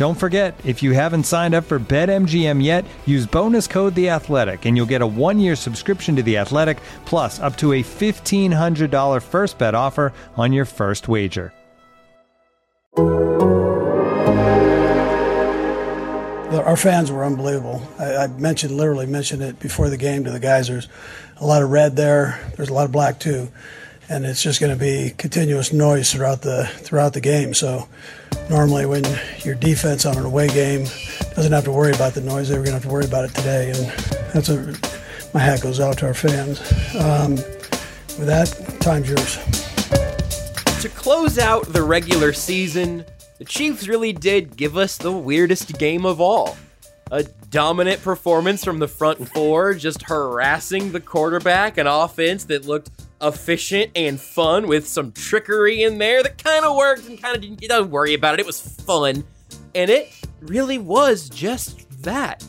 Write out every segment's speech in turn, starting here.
Don't forget, if you haven't signed up for BetMGM yet, use bonus code The Athletic, and you'll get a one-year subscription to The Athletic, plus up to a fifteen hundred dollar first bet offer on your first wager. Our fans were unbelievable. I, I mentioned, literally mentioned it before the game to the guys. There's a lot of red there. There's a lot of black too, and it's just going to be continuous noise throughout the throughout the game. So normally when your defense on an away game doesn't have to worry about the noise, they were going to have to worry about it today. And that's a my hat goes out to our fans. Um, with that, time's yours. To close out the regular season, the Chiefs really did give us the weirdest game of all. A dominant performance from the front four, just harassing the quarterback, an offense that looked efficient and fun with some trickery in there that kind of worked and kind of didn't. Don't worry about it. It was fun, and it really was just that: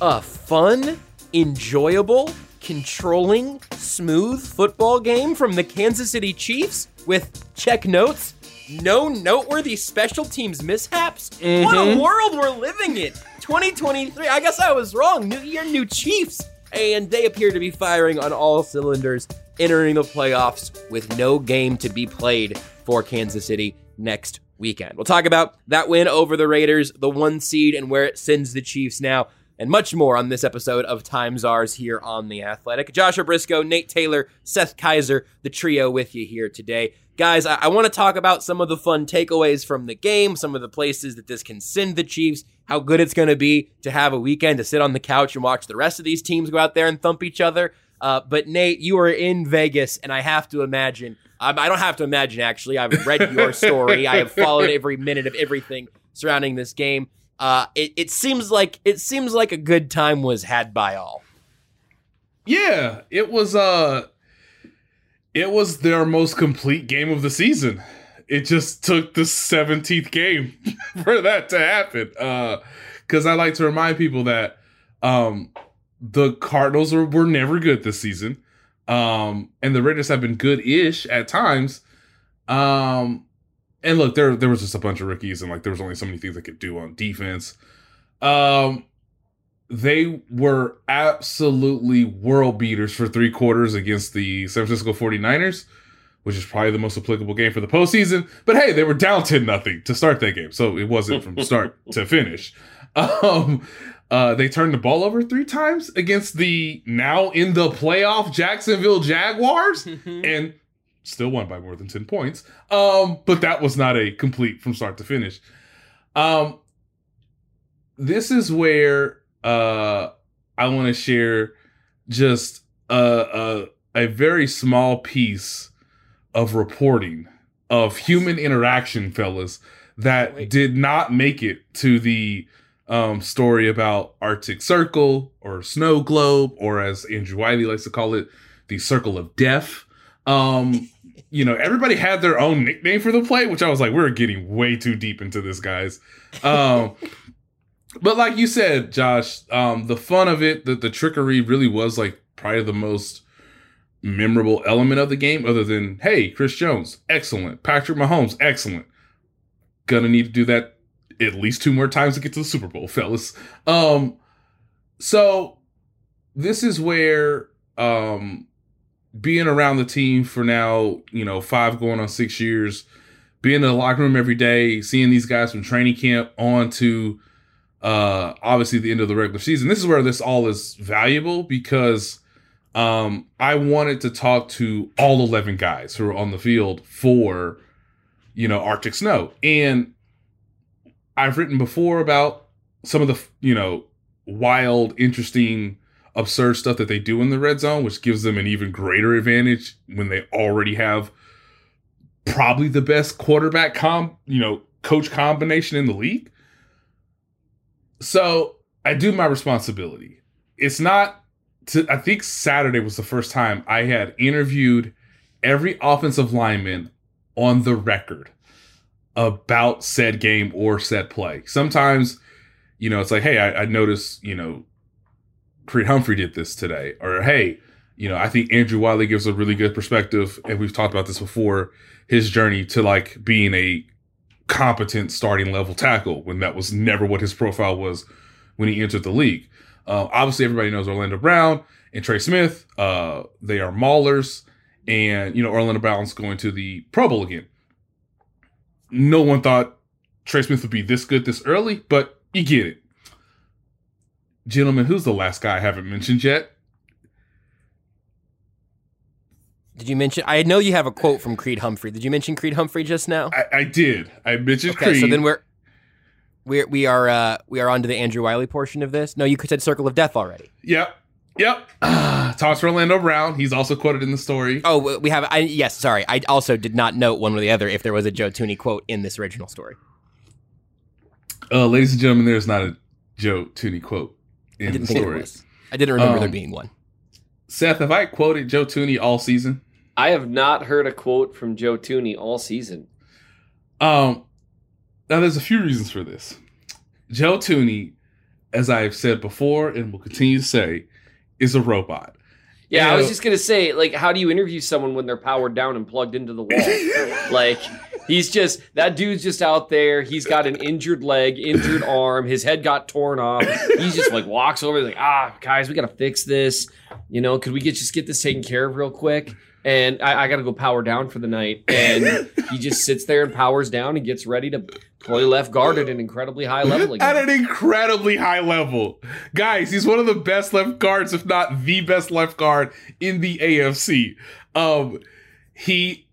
a fun, enjoyable, controlling, smooth football game from the Kansas City Chiefs with check notes. No noteworthy special teams mishaps. What a mm-hmm. world we're living in! 2023. I guess I was wrong. New year, new Chiefs, and they appear to be firing on all cylinders entering the playoffs with no game to be played for Kansas City next weekend. We'll talk about that win over the Raiders, the one seed, and where it sends the Chiefs now, and much more on this episode of Times Czars here on The Athletic. Joshua Brisco, Nate Taylor, Seth Keysor, the trio with you here today. Guys, I, I want to talk about some of the fun takeaways from the game, some of the places that this can send the Chiefs, how good it's going to be to have a weekend to sit on the couch and watch the rest of these teams go out there and thump each other. Uh, but Nate, you are in Vegas, and I have to imagine. Um, I don't have to imagine actually. I've read your story. I have followed every minute of everything surrounding this game. Uh, it, it seems like it seems like a good time was had by all. Yeah, it was. Uh, it was their most complete game of the season. It just took the seventeenth game for that to happen. Because uh, I like to remind people that um, the Cardinals were, were never good this season. Um, and the Raiders have been good-ish at times. Um, and look, there there was just a bunch of rookies, and like there was only so many things they could do on defense. Um, they were absolutely world beaters for three quarters against the San Francisco 49ers, which is probably the most applicable game for the postseason. But hey, they were down 10 nothing to start that game. So it wasn't from start to finish. Um, uh, they turned the ball over three times against the now in the playoff Jacksonville Jaguars and still won by more than 10 points. Um, but that was not a complete from start to finish. Um, this is where uh, I want to share just a, a, a very small piece of reporting of human interaction, fellas, that Wait. did not make it to the um, story about Arctic Circle or Snow Globe, or as Andrew Wylie likes to call it, the Circle of Death. Um, you know, everybody had their own nickname for the play, which I was like, we're getting way too deep into this, guys. Um, but like you said, Josh, um, the fun of it, the, the trickery really was like probably the most memorable element of the game, other than, hey, Chris Jones, excellent. Patrick Mahomes, excellent. Gonna need to do that at least two more times to get to the Super Bowl, fellas. Um, so this is where um being around the team for now, you know, five going on six years, being in the locker room every day, seeing these guys from training camp on to uh, obviously the end of the regular season. This is where this all is valuable because um, I wanted to talk to all 11 guys who are on the field for, you know, Arctic Snow. And I've written before about some of the, you know, wild, interesting, absurd stuff that they do in the red zone, which gives them an even greater advantage when they already have probably the best quarterback com, you know, coach combination in the league. So I do my responsibility. It's not to, I think Saturday was the first time I had interviewed every offensive lineman on the record about said game or said play. Sometimes, you know, it's like, hey, I, I noticed, you know, Creed Humphrey did this today, or hey, you know, I think Andrew Wylie gives a really good perspective, and we've talked about this before, his journey to like being a competent starting level tackle when that was never what his profile was when he entered the league. Uh, obviously, everybody knows Orlando Brown and Trey Smith. Uh, they are maulers, and you know Orlando Brown's going to the Pro Bowl again. No one thought Trey Smith would be this good this early, but you get it. Gentlemen, who's the last guy I haven't mentioned yet? Did you mention? I know you have a quote from Creed Humphrey. Did you mention Creed Humphrey just now? I, I did. I mentioned okay, Creed. so then we're we're we are uh we are on to the Andrew Wylie portion of this. No, you said Circle of Death already. Yep. Yep. Uh, Talks for Orlando Brown. He's also quoted in the story. Oh, we have. I, yes, sorry. I also did not note one or the other if there was a Joe Thuney quote in this original story. Uh, ladies and gentlemen, there's not a Joe Thuney quote I in didn't the think story. it was. I didn't remember there Um, being one. Seth, have I quoted Joe Thuney all season? I have not heard a quote from Joe Thuney all season. Um, now there's a few reasons for this. Joe Thuney, as I've said before and will continue to say, is a robot. Yeah, I was just gonna say, like, how do you interview someone when they're powered down and plugged into the wall? like, he's just that dude's just out there. He's got an injured leg, injured arm. His head got torn off. He's just like walks over, like, ah, guys, we gotta fix this. You know, could we get just get this taken care of real quick? And I, I gotta go power down for the night. And he just sits there and powers down and gets ready to play left guard at an incredibly high level At an incredibly high level. Guys, he's one of the best left guards, if not the best left guard in the AFC. Um, he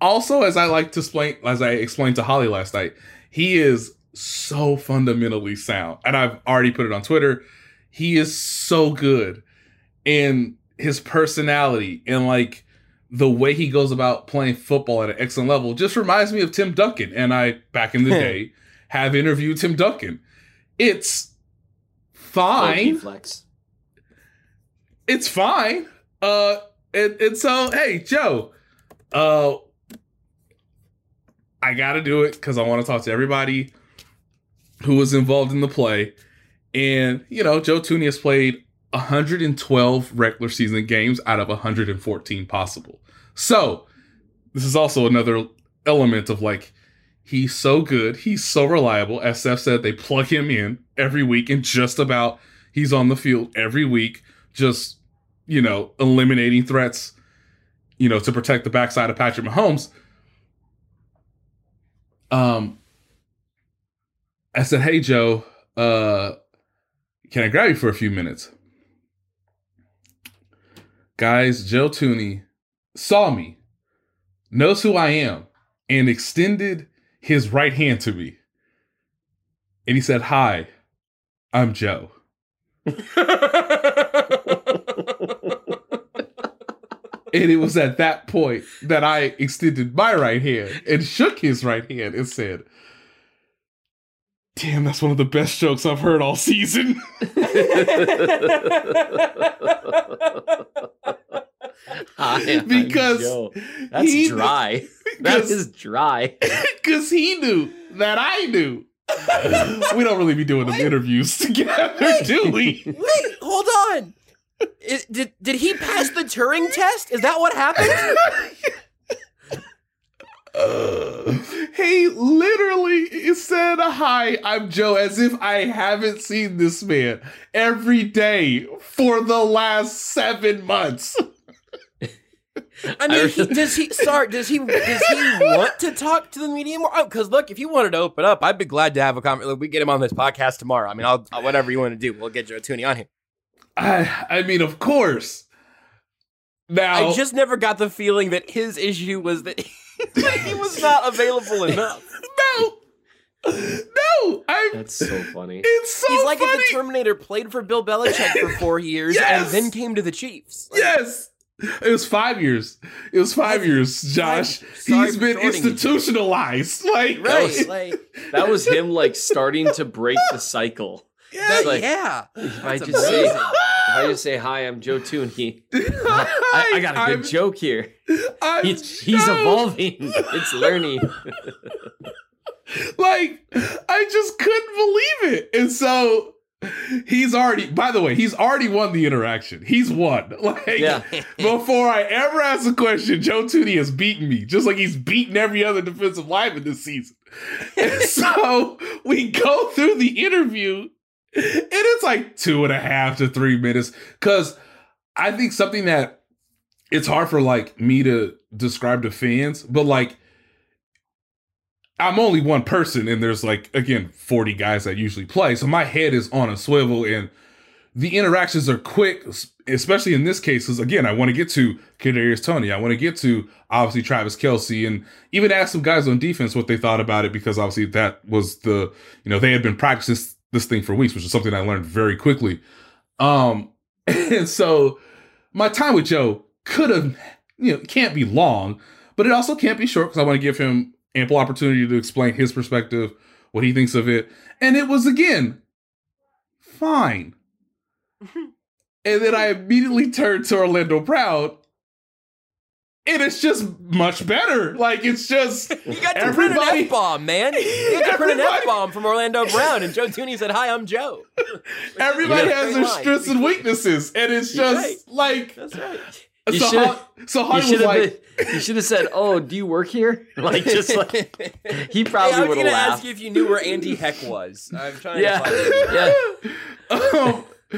also, as I like to explain, as I explained to Holly last night, he is so fundamentally sound. And I've already put it on Twitter. He is so good. And his personality and like the way he goes about playing football at an excellent level just reminds me of Tim Duncan. And I, back in the day, have interviewed Tim Duncan. It's fine. flex. It's fine. Uh, and, and so, hey, Joe, uh, I got to do it because I want to talk to everybody who was involved in the play. And, you know, Joe Thuney has played 112 regular season games out of 114 possible. So, this is also another element of like, he's so good. He's so reliable. As Seth said, they plug him in every week and just about he's on the field every week, just, you know, eliminating threats, you know, to protect the backside of Patrick Mahomes. Um, I said, Hey, Joe, uh, can I grab you for a few minutes? Guys, Joe Thuney saw me, knows who I am, and extended his right hand to me. And he said, Hi, I'm Joe. And it was at that point that I extended my right hand and shook his right hand and said, Damn, that's one of the best jokes I've heard all season. Because Joe. that's dry. That is dry. Because he knew that I knew. we don't really be doing them interviews together, do we? Wait, hold on. Is, did did he pass the Turing test? Is that what happened? he literally said, Hi, I'm Joe, as if I haven't seen this man every day for the last seven months. I mean, he, does he? Sorry, does he? Does he want to talk to the media more? Oh, because look, if he wanted to open up, I'd be glad to have a conversation. We get him on this podcast tomorrow. I mean, I'll, I'll whatever you want to do, we'll get Joe Thuney on here. I, I mean, of course. Now, I just never got the feeling that his issue was that he was not available enough. no, no. I'm. That's so funny. It's so He's like funny. if the Terminator played for Bill Belichick for four years Yes! and then came to the Chiefs. Like, Yes. It was five years. It was five years, Josh. Sorry He's for been shorting you. institutionalized. Like, Right, like That was him like starting to break the cycle. that, like- yeah. If I That's just say, if I just say hi, I'm Joe Thuney. I, I got a good I'm- joke here. I'm He's, he's evolving. It's learning. Like, I just couldn't believe it. And so he's already, by the way, he's already won the interaction. He's won. Like, Yeah. before I ever ask a question, Joe Thuney has beaten me, just like he's beaten every other defensive lineman this season. And so we go through the interview, and it's like two and a half to three minutes. Cause I think something that it's hard for like me to describe to fans, but like I'm only one person, and there's like again 40 guys that usually play, so my head is on a swivel, and the interactions are quick, especially in this case. Because again, I want to get to Kadarius Toney, I want to get to obviously Travis Kelce, and even ask some guys on defense what they thought about it, because obviously that was the you know they had been practicing this, thing for weeks, which is something I learned very quickly. Um, and so my time with Joe could have you know can't be long, but it also can't be short because I want to give him ample opportunity to explain his perspective, what he thinks of it. And it was again fine. and then I immediately turned to Orlando Brown. And it's just much better. Like it's just You got to print an Everybody- F bomb, man. You got to print an F bomb from Orlando Brown, and Joe Thuney said, "Hi, I'm Joe." everybody has their line. strengths and weaknesses. And it's You're just like That's right. You so, Hol- so You Holly was like been. You should have said, "Oh, do you work here?" Like just like he Hey, probably I was would have ask you if you knew where Andy Heck was. I'm trying Yeah. to find it. Yeah.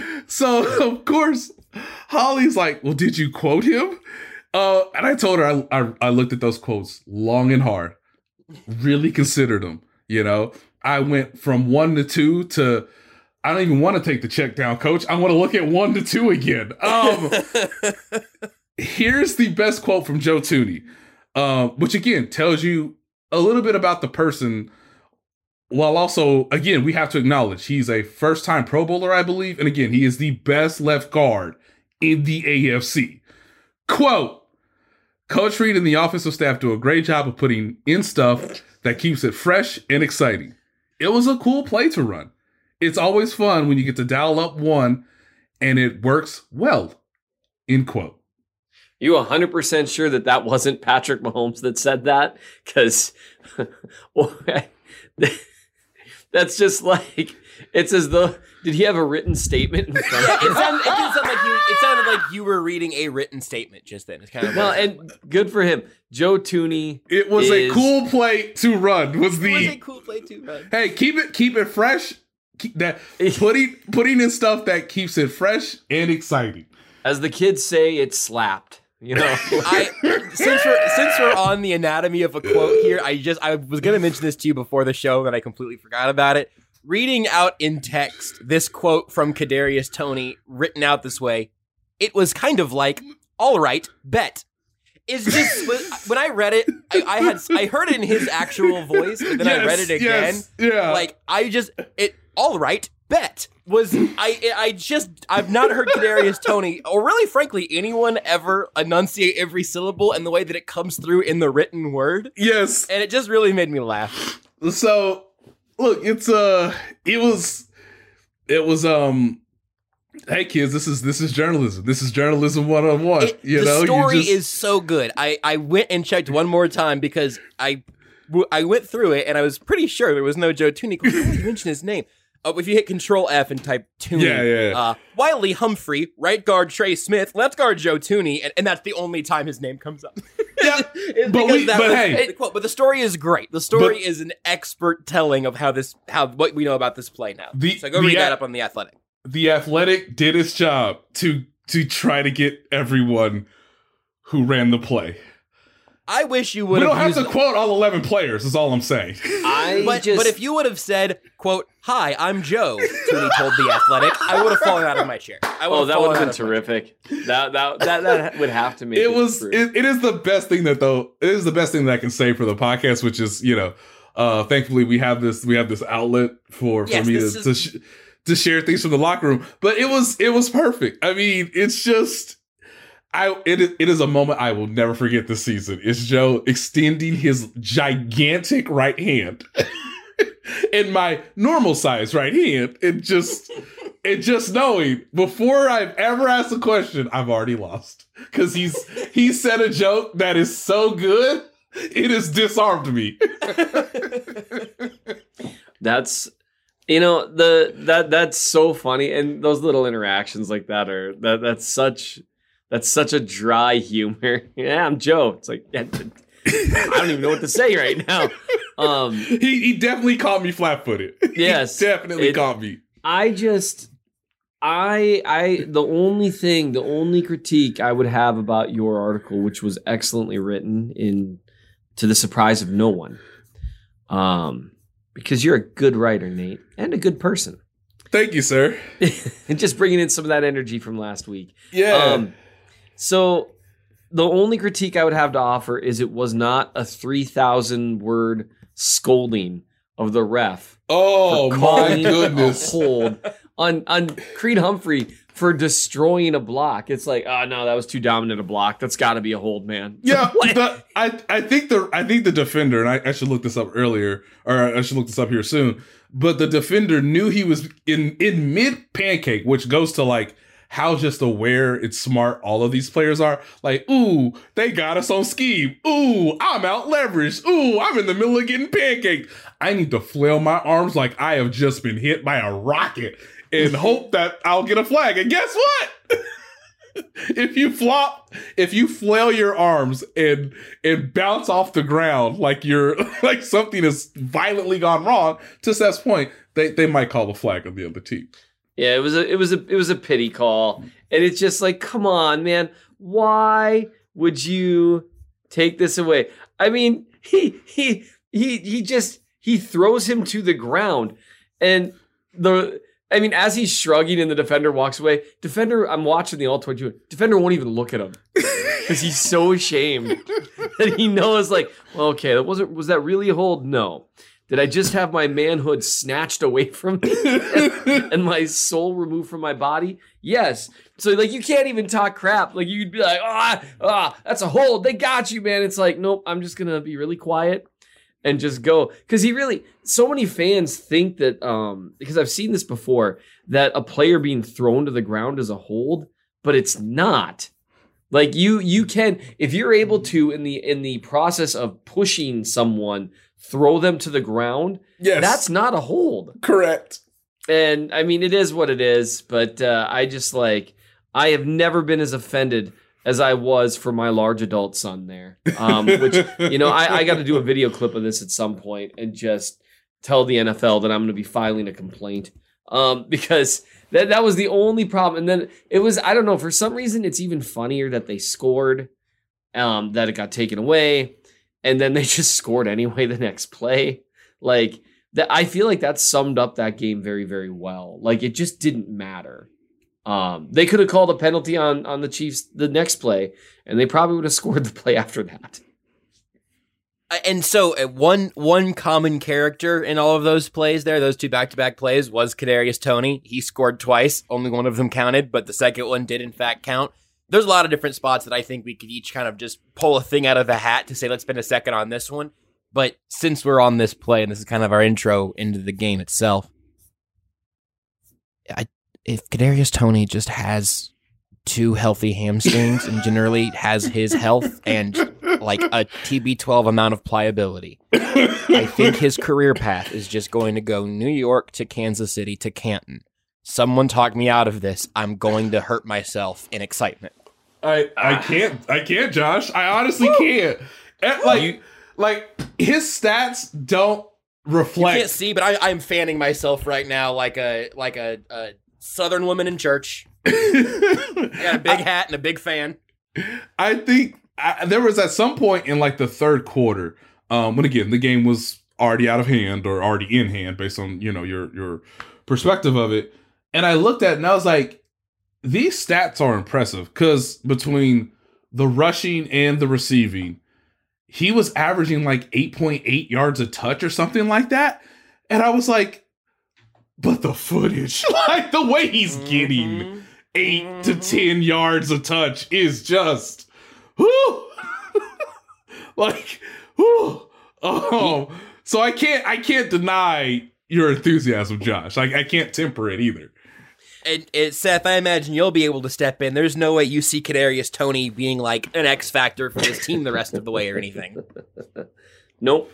um, so of course Holly's like, "Well, did you quote him?" Uh, and I told her I, I I looked at those quotes long and hard, really considered them. You know, I went from one to two to I don't even want to take the check down, coach. I want to look at one to two again. Um, here's the best quote from Joe Thuney, um, which again tells you a little bit about the person. While also, again, we have to acknowledge he's a first time Pro Bowler, I believe. And again, he is the best left guard in the AFC. Quote Coach Reid and the offensive staff do a great job of putting in stuff that keeps it fresh and exciting. It was a cool play to run. It's always fun when you get to dial up one and it works well. End quote. You 100% sure that that wasn't Patrick Mahomes that said that? Because that's just like, it's as though, did he have a written statement in front of It him? sounded, it, sound like you, it sounded like you were reading a written statement just then. It's kind of Well, like, and good for him. Joe Thuney. It was a cool play to run. Was it the was a cool play too, man. hey keep it keep it fresh. Keep that putting putting in stuff that keeps it fresh and exciting. As the kids say, it slapped. You know? I since we're since we're on the anatomy of a quote here, I just I was gonna mention this to you before the show, and I completely forgot about it. Reading out in text this quote from Kadarius Toney, written out this way, it was kind of like, "All right, bet." Is just when I read it, I, I had I heard it in his actual voice, but then I read it again. yes, yeah. Like I just it all right bet was I I just I've not heard Kadarius Toney or really frankly anyone ever enunciate every syllable and the way that it comes through in the written word yes. and it just really made me laugh. So look, it's uh it was it was um hey kids, this is this is journalism. This is journalism one on one. You the know, the story just, is so good. I I went and checked one more time because I I went through it and I was pretty sure there was no Joe Thuney. You mentioned his name. Oh, if you hit Control F and type Thuney, Yeah, yeah, yeah. Uh, Wylie Humphrey, right guard Trey Smith, left guard Joe Thuney, and, and that's the only time his name comes up. Yeah, but we- that but was hey. the quote. But the story is great. The story But- is an expert telling of how this, how what we know about this play now. The- so go the read that up on the Athletic. the athletic did its job to to try to get everyone who ran the play. I wish you would We have don't have to quote all 11 players, is all I'm saying. I But, just but if you would have said, quote, hi, I'm Joe, Thuney told The Athletic, I would have fallen out of my chair. I Oh, that would have been of my chair. terrific. That that that that would have to make it, it was it, it is the best thing that though it is the best thing that I can say for the podcast, which is you know, uh, thankfully we have this we have this outlet for for Yes, me to is- to, sh- to share things from the locker room. But it was it was perfect. I mean, it's just. I it is, it is a moment I will never forget this season. It's Joe extending his gigantic right hand in my normal size right hand and just and just knowing before I've ever asked a question, I've already lost because he's he said a joke that is so good it has disarmed me. That's you know the that that's so funny, and those little interactions like that are that that's such that's such a dry humor. Yeah, I'm Joe. It's like I don't even know what to say right now. Um, he he definitely caught me flat footed. Yes, he definitely it- caught me. I just I I the only thing, the only critique I would have about your article, which was excellently written in to the surprise of no one. Um because you're a good writer, Nate, and a good person. Thank you, sir. and just bringing in some of that energy from last week. Yeah. Um, so the only critique I would have to offer is it was not a 3,000 word scolding of the ref oh my goodness. hold on on Creed Humphrey for destroying a block. It's like, oh no, that was too dominant a block. That's got to be a hold, man. Yeah, the, I I think the I think the defender, and I, I should look this up earlier, or I should look this up here soon. But the defender knew he was in in mid pancake, which goes to like how just aware and smart all of these players are. Like, ooh, they got us on scheme. Ooh, I'm out leveraged. Ooh, I'm in the middle of getting pancaked. I need to flail my arms like I have just been hit by a rocket and hope that I'll get a flag. And guess what? if you flop, if you flail your arms and and bounce off the ground like you're like something has violently gone wrong, to Seth's point, they, they might call the flag on the other team. Yeah, it was a it was a it was a pity call. And it's just like, come on, man. Why would you take this away? I mean, he he he he just he throws him to the ground. And the I mean, as he's shrugging and the defender walks away, defender, I'm watching the all 22. Defender won't even look at him. Because he's so ashamed that he knows, like, well, okay, that wasn't was that really a hold? No. Did I just have my manhood snatched away from me and my soul removed from my body? Yes. So like you can't even talk crap. Like you'd be like, ah, ah, that's a hold. They got you, man. It's like, nope, I'm just gonna be really quiet and just go. Cause he really so many fans think that um because I've seen this before, that a player being thrown to the ground is a hold, but it's not. Like you you can if you're able to in the in the process of pushing someone throw them to the ground, Yes, that's not a hold. correct. And I mean, it is what it is. But uh, I just like I have never been as offended as I was for my large adult son there. Um, which you know, I, I got to do a video clip of this at some point and just tell the NFL that I'm going to be filing a complaint um, because that that was the only problem. And then it was I don't know for some reason it's even funnier that they scored, um, that it got taken away, and then they just scored anyway the next play. Like that, I feel like that summed up that game very very well. Like it just didn't matter. Um, they could have called a penalty on on the Chiefs the next play, and they probably would have scored the play after that. Uh, And so uh, one one common character in all of those plays there, those two back to back plays, was Kadarius Toney. He scored twice. Only one of them counted, but the second one did in fact count. There's a lot of different spots that I think we could each kind of just pull a thing out of the hat to say, let's spend a second on this one. But since we're on this play, and this is kind of our intro into the game itself, I, if Kadarius Toney just has two healthy hamstrings and generally has his health and like a TB12 amount of pliability, I think his career path is just going to go New York to Kansas City to Canton. Someone talk me out of this. I'm going to hurt myself in excitement. I I can't I can't, Josh. I honestly can't. Eh, Like like his stats don't You reflect. can't see, but I, I'm fanning myself right now like a like a, a southern woman in church. I got a big hat and a big fan. I think I, there was at some point in like the third quarter, um, when again the game was already out of hand or already in hand based on you know your your perspective of it, and I looked at it and I was like, these stats are impressive because between the rushing and the receiving, he was averaging like eight point eight yards a touch or something like that, and I was like, but the footage, like the way he's getting. Mhm. 8 to ten yards a touch is just, whoo, like, whoo. Oh, so I can't, I can't deny your enthusiasm, Josh. Like, I can't temper it either. And, and Seth, I imagine you'll be able to step in. There's no way you see Kadarius Toney being like an X factor for this team the rest of the way or anything. Nope.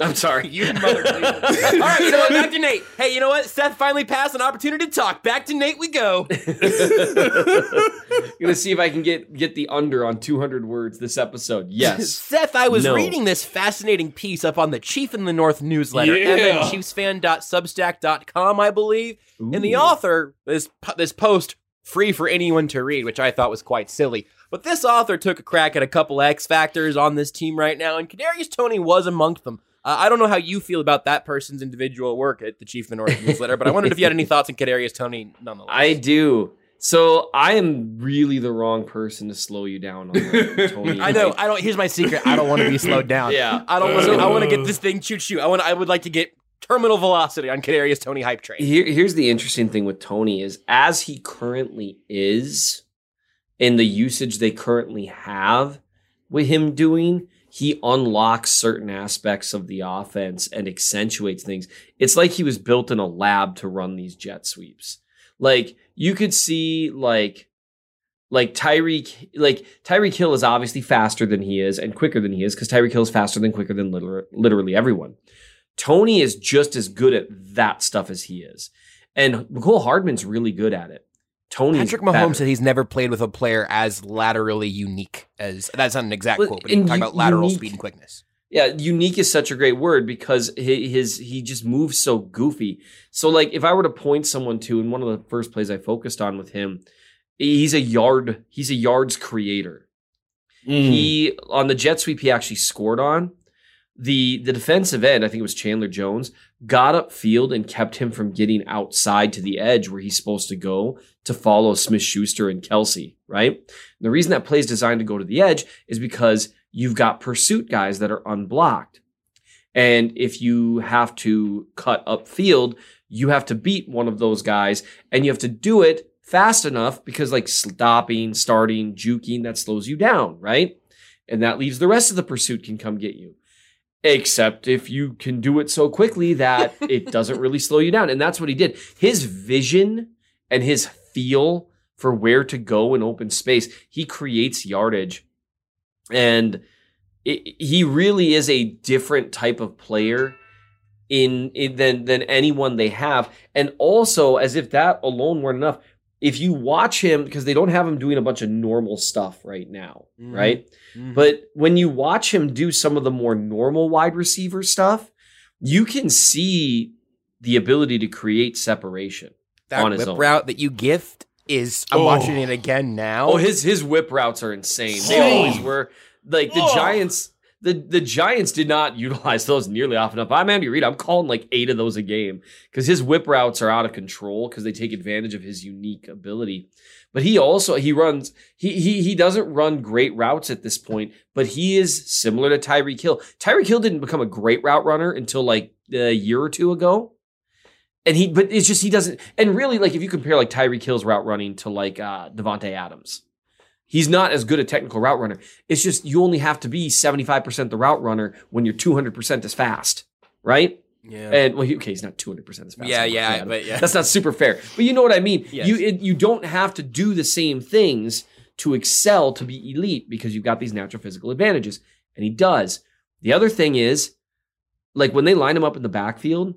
I'm sorry. You mother. All right, you know what? Back to Nate. Hey, you know what? Seth finally passed an opportunity to talk. Back to Nate we go. I'm gonna see if I can get get the under on 200 words this episode. Yes. Seth, I was No. reading this fascinating piece up on the Chief in the North newsletter, Yeah. mnchiefsfan.substack.com, I believe. And the author, this this post free for anyone to read, which I thought was quite silly. But this author took a crack at a couple X factors on this team right now, and Kadarius Toney was amongst them. Uh, I don't know how you feel about that person's individual work at the Chief Minority newsletter, but I wondered if you had any thoughts on Kadarius Toney nonetheless. I do. So I am really the wrong person to slow you down on that, Toney. I know. I don't. Here's my secret. I don't want to be slowed down. Yeah. I don't want to. I want to get this thing choo choo. I want. I would like to get terminal velocity on Kadarius Toney hype train. Here, here's the interesting thing with Toney is as he currently is, in the usage they currently have with him doing, he unlocks certain aspects of the offense and accentuates things. It's like he was built in a lab to run these jet sweeps. Like you could see like like Tyreek like Tyreek Hill is obviously faster than he is and quicker than he is because Tyreek Hill is faster than quicker than liter- literally everyone. Toney is just as good at that stuff as he is. And Mecole Hardman's really good at it. Toney Patrick Mahomes said he's never played with a player as laterally unique as that's not an exact Well, quote, but he's and talking about lateral unique- speed and quickness. Yeah, unique is such a great word because hi- his he just moves so goofy. So like if I were to point someone to in one of the first plays I focused on with him, he's a yard he's a yards creator. Mm. He on the jet sweep he actually scored on. The the defensive end, I think it was Chandler Jones, got upfield and kept him from getting outside to the edge where he's supposed to go to follow Smith Schuster and Kelce, right? And the reason that play is designed to go to the edge is because you've got pursuit guys that are unblocked. And if you have to cut upfield, you have to beat one of those guys and you have to do it fast enough because like stopping, starting, juking, that slows you down, right? And that leaves the rest of the pursuit can come get you. Except if you can do it so quickly that it doesn't really slow you down. And that's what he did. His vision and his feel for where to go in open space, he creates yardage. And it, he really is a different type of player in, in than than anyone they have. And also, as if that alone weren't enough, if you watch him, because they don't have him doing a bunch of normal stuff right now, Mhm. right? But when you watch him do some of the more normal wide receiver stuff, you can see the ability to create separation. that on his whip own. route that you gift is. I'm Oh. watching it again now. Oh, his his whip routes are insane. They Oh. always were. Like the Oh. Giants, the the Giants did not utilize those nearly often enough. I'm Andy Reid. I'm calling like eight of those a game because his whip routes are out of control because they take advantage of his unique ability. But he also he runs he he he doesn't run great routes at this point, but he is similar to Tyreek Hill. Tyreek Hill didn't become a great route runner until like a year or two ago. And he, but it's just he doesn't. And really, like if you compare like Tyreek Hill's route running to like uh, Davante Adams, he's not as good a technical route runner. It's just you only have to be seventy five percent the route runner when you're two hundred percent as fast, right? yeah. And well, he- okay, he's not two hundred percent as fast. yeah, as yeah, but yeah. that's not super fair. But you know what I mean. Yes. You it, you don't have to do the same things to excel to be elite because you've got these natural physical advantages, and he does. The other thing is, like when they line him up in the backfield,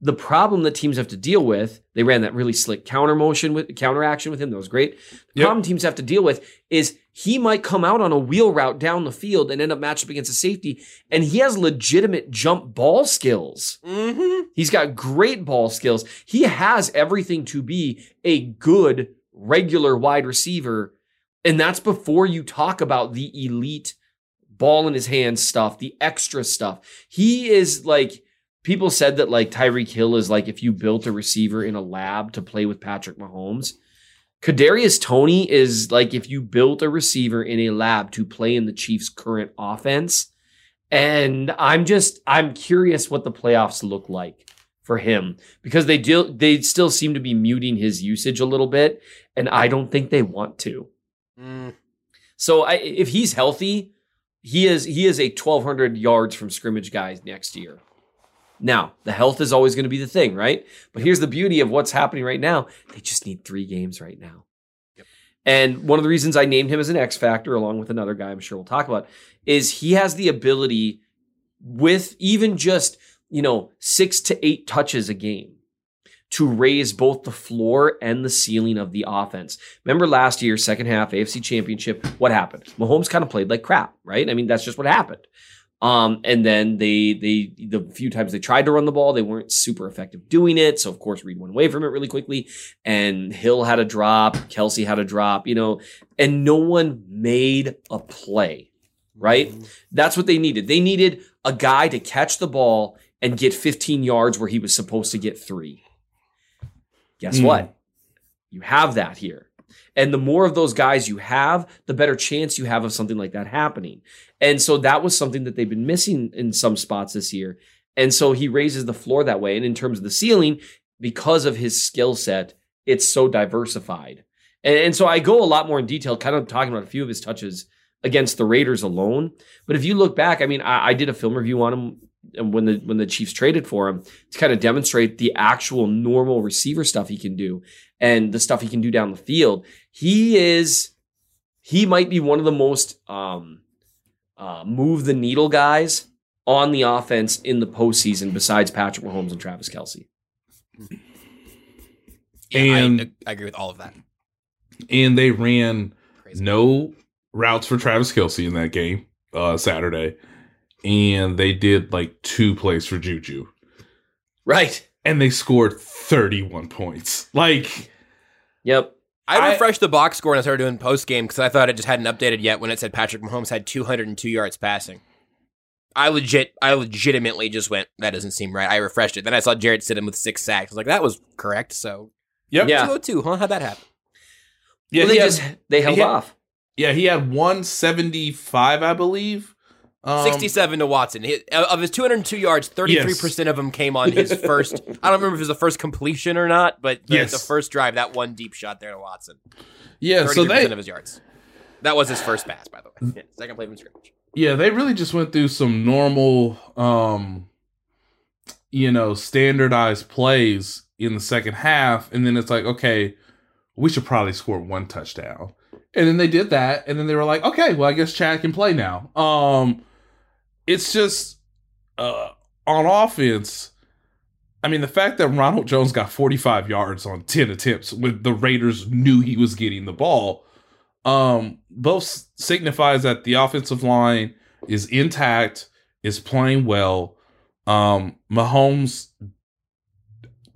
the problem that teams have to deal with, they ran that really slick counter motion with counter action with him. That was great. The Yep. problem teams have to deal with is he might come out on a wheel route down the field and end up matched up against a safety, and he has legitimate jump ball skills. mm-hmm. He's got great ball skills. He has everything to be a good regular wide receiver. And that's before you talk about the elite ball in his hands stuff, the extra stuff. He is like people said that like Tyreek Hill is like if you built a receiver in a lab to play with Patrick Mahomes. Kadarius Toney is like if you built a receiver in a lab to play in the Chiefs' current offense. And I'm just I'm curious what the playoffs look like for him because they do they still seem to be muting his usage a little bit, and I don't think they want to. Mm. So I, if he's healthy, he is he is a 1200 yards from scrimmage guy next year. Now, the health is always going to be the thing, right? But here's the beauty of what's happening right now. They just need 3 games right now. And one of the reasons I named him as an X factor along with another guy I'm sure we'll talk about is he has the ability with even just, you know, 6 to 8 touches a game to raise both the floor and the ceiling of the offense. Remember last year, second half AFC Championship, what happened? Mahomes kind of played like crap, right? I mean, that's just what happened. Um, and then they they the few times they tried to run the ball, they weren't super effective doing it. So of course Reid went away from it really quickly. And Hill had a drop, Kelce had a drop, you know, and no one made a play. Right? That's what they needed. They needed a guy to catch the ball and get 15 yards where he was supposed to get three. Guess Mm. what? You have that here. And the more of those guys you have, the better chance you have of something like that happening. And so that was something that they've been missing in some spots this year. And so he raises the floor that way. And in terms of the ceiling, because of his skill set, it's so diversified. And, and so I go a lot more in detail, kind of talking about a few of his touches against the Raiders alone. But if you look back, I mean, I, I did a film review on him when the when the Chiefs traded for him to kind of demonstrate the actual normal receiver stuff he can do and the stuff he can do down the field. He is he might be one of the most um, uh, move the needle guys on the offense in the postseason besides Patrick Mahomes and Travis Kelce. Yeah, And- I, I agree with all of that. and they ran Crazy. no routes for Travis Kelce in that game uh, Saturday, and they did like two plays for Juju, Right. And they scored thirty-one points. Like, Yep. I I- refreshed the box score and I started doing post game because I thought it just hadn't updated yet when it said Patrick Mahomes had 202 yards passing. I legit, I legitimately just went, that doesn't seem right. I refreshed it. Then I saw Jarrett Stidham with six sacks. I was like, that was correct. So, yep, Yeah. 202, huh? How'd that happen? yeah, well, they he had- just they held he had- off. yeah, he had one seventy-five, I believe. Um, 67 to Watson. He, of his 202 yards, 33% of them came on his first. I don't remember if it was the first completion or not, but the, Yes. the first drive, that one deep shot there to Watson. Yeah, 33% so they of his yards. That was his first pass, by the way. Yeah, second play from scrimmage. yeah they really just went through some normal um you know standardized plays in the second half and then it's like okay we should probably score one touchdown and then they did that and then they were like okay well i guess chad can play now um it's just uh on offense I mean, the fact that Ronald Jones got 45 yards on 10 attempts when the Raiders knew he was getting the ball, um, both signifies that the offensive line is intact, is playing well. Um, Mahomes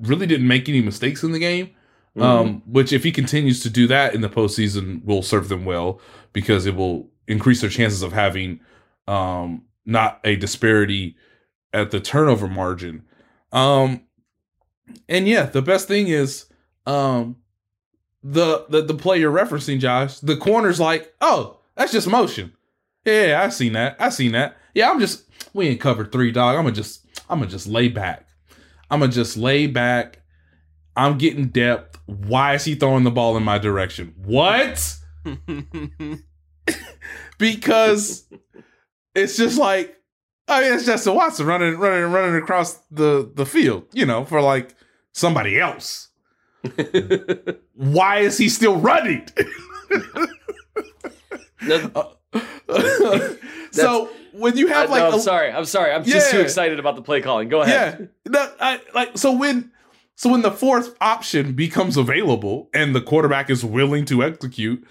really didn't make any mistakes in the game, um, which if he continues to do that in the postseason will serve them well because it will increase their chances of having um, not a disparity at the turnover margin. Um, and yeah, the best thing is um, the the the play you're referencing, Josh. The corner's like, oh, that's just motion. Yeah, I seen that. I seen that. Yeah, I'm just we ain't covered three, dog. I'm gonna just I'm gonna just lay back. I'm gonna just lay back. I'm getting depth. Why is he throwing the ball in my direction? What? Because it's just like I mean, it's Justin Watson running, running, running across the the field. You know, for like somebody else. Why is he still running? No, so when you have uh, like no, a- I'm sorry. I'm sorry. I'm just too excited about the play calling. Go ahead. Yeah. No, I, like so when so when the fourth option becomes available and the quarterback is willing to execute,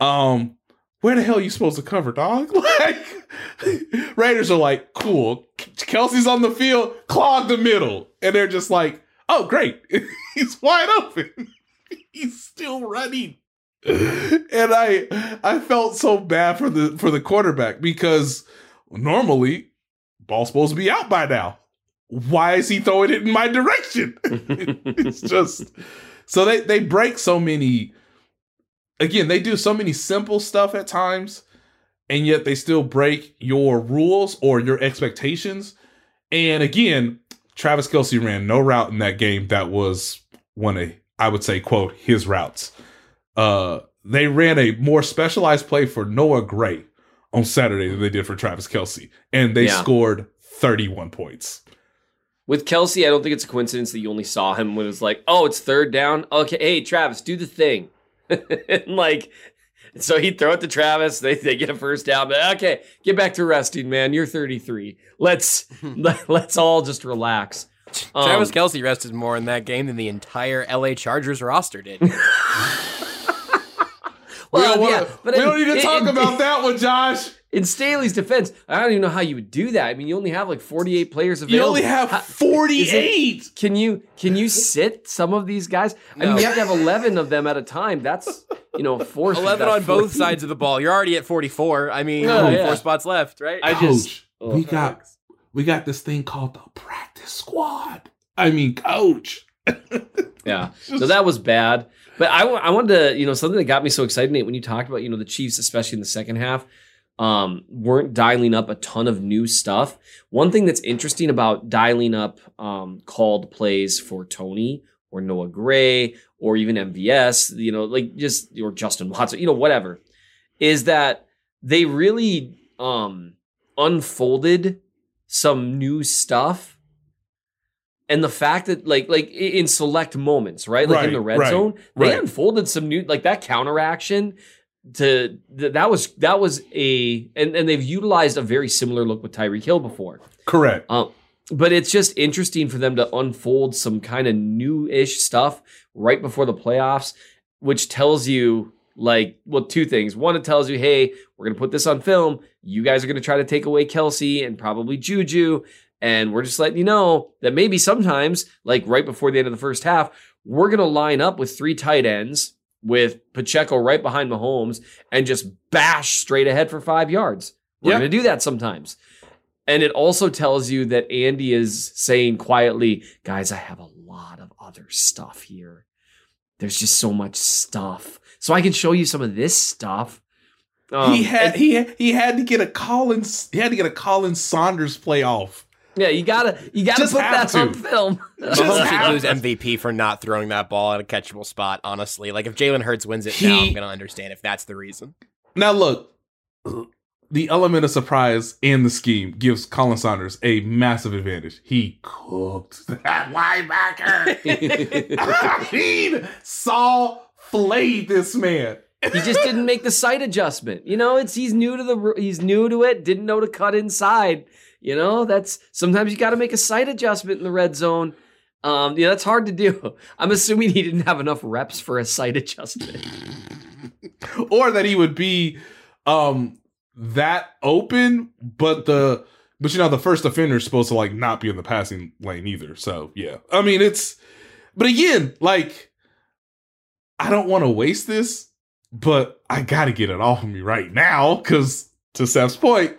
um, where the hell are you supposed to cover, dog? Like Raiders are like, cool. Kelce's on the field, clog the middle. And they're just like, oh great. He's wide open. He's still running. and I I felt so bad for the for the quarterback because normally ball's supposed to be out by now. Why is he throwing it in my direction? it's just so they they break so many again, they do so many simple stuff at times and yet they still break your rules or your expectations. And again, Travis Kelce ran no route in that game that was one of I would say, quote, his routes. Uh they ran a more specialized play for Noah Gray on Saturday than they did for Travis Kelce. And they Yeah. scored 31 points. With Kelce, I don't think it's a coincidence that you only saw him when it was like, oh, it's third down. Okay, hey, Travis, do the thing. and like, so he'd throw it to Travis. They, they get a first down. But okay, get back to resting, man. You're 33. Let's let, let's all just relax. Um, Travis Kelce rested more in that game than the entire LA Chargers roster did. we don't, wanna- yeah, but we don't need to in- talk in- about that one, Josh. In Staley's defense, I don't even know how you would do that. I mean, you only have like 48 players available. You only have How- 48. Can you can you sit some of these guys? I mean, No. you have to have eleven of them at a time. That's you know four. 11 that's on both sides of the ball. You're already at 44. I mean, Oh, yeah. four spots left, right? I just Coach, Ugh. we got we got this thing called the practice squad. I mean, coach. yeah. So that was bad. But I, I wanted to you know something that got me so excited Nate when you talked about you know the Chiefs especially in the second half um, weren't dialing up a ton of new stuff. One thing that's interesting about dialing up um, called plays for Toney or Noah Gray or even MVS, you know, like just or Justin Watson, you know, whatever, is that they really um, unfolded some new stuff. And the fact that like like in select moments, right? Like in the red right, zone, they right. unfolded some new like that counteraction to th- that was that was a and, and they've utilized a very similar look with Tyreek Hill before. Correct. Um, but it's just interesting for them to unfold some kind of new-ish stuff right before the playoffs, which tells you like well two things. One, it tells you, hey, we're gonna put this on film. You guys are gonna try to take away Kelce and probably Juju, and we're just letting you know that maybe sometimes, like right before the end of the first half, we're gonna line up with three tight ends with Pacheco right behind Mahomes and just bash straight ahead for five yards. We're Yeah. gonna do that sometimes. And it also tells you that Andy is saying quietly, guys, I have a lot of other stuff here. There's just so much stuff. So I can show you some of this stuff. Um, he had and- he he had to get a Collins he had to get a Collins Saunders playoff. Yeah, you gotta you gotta Just put have that on to. film. Mahomes have- should lose MVP for not throwing that ball at a catchable spot, honestly. Like, if Jalen Hurts wins it now, I'm going to understand if that's the reason. Now look, the element of surprise in the scheme gives Khalen Saunders a massive advantage. He cooked that linebacker. I mean, Saul flayed this man. he just didn't make the sight adjustment. You know, it's he's new to the he's new to it. Didn't know to cut inside. You know, that's sometimes you got to make a sight adjustment in the red zone. Um, yeah, that's hard to do. I'm assuming he didn't have enough reps for a sight adjustment. or that he would be um that open, but the but you know the first offender is supposed to like not be in the passing lane either. So yeah, I mean it's but again like I don't want to waste this, but I got to get it off of me right now because to Seth's point,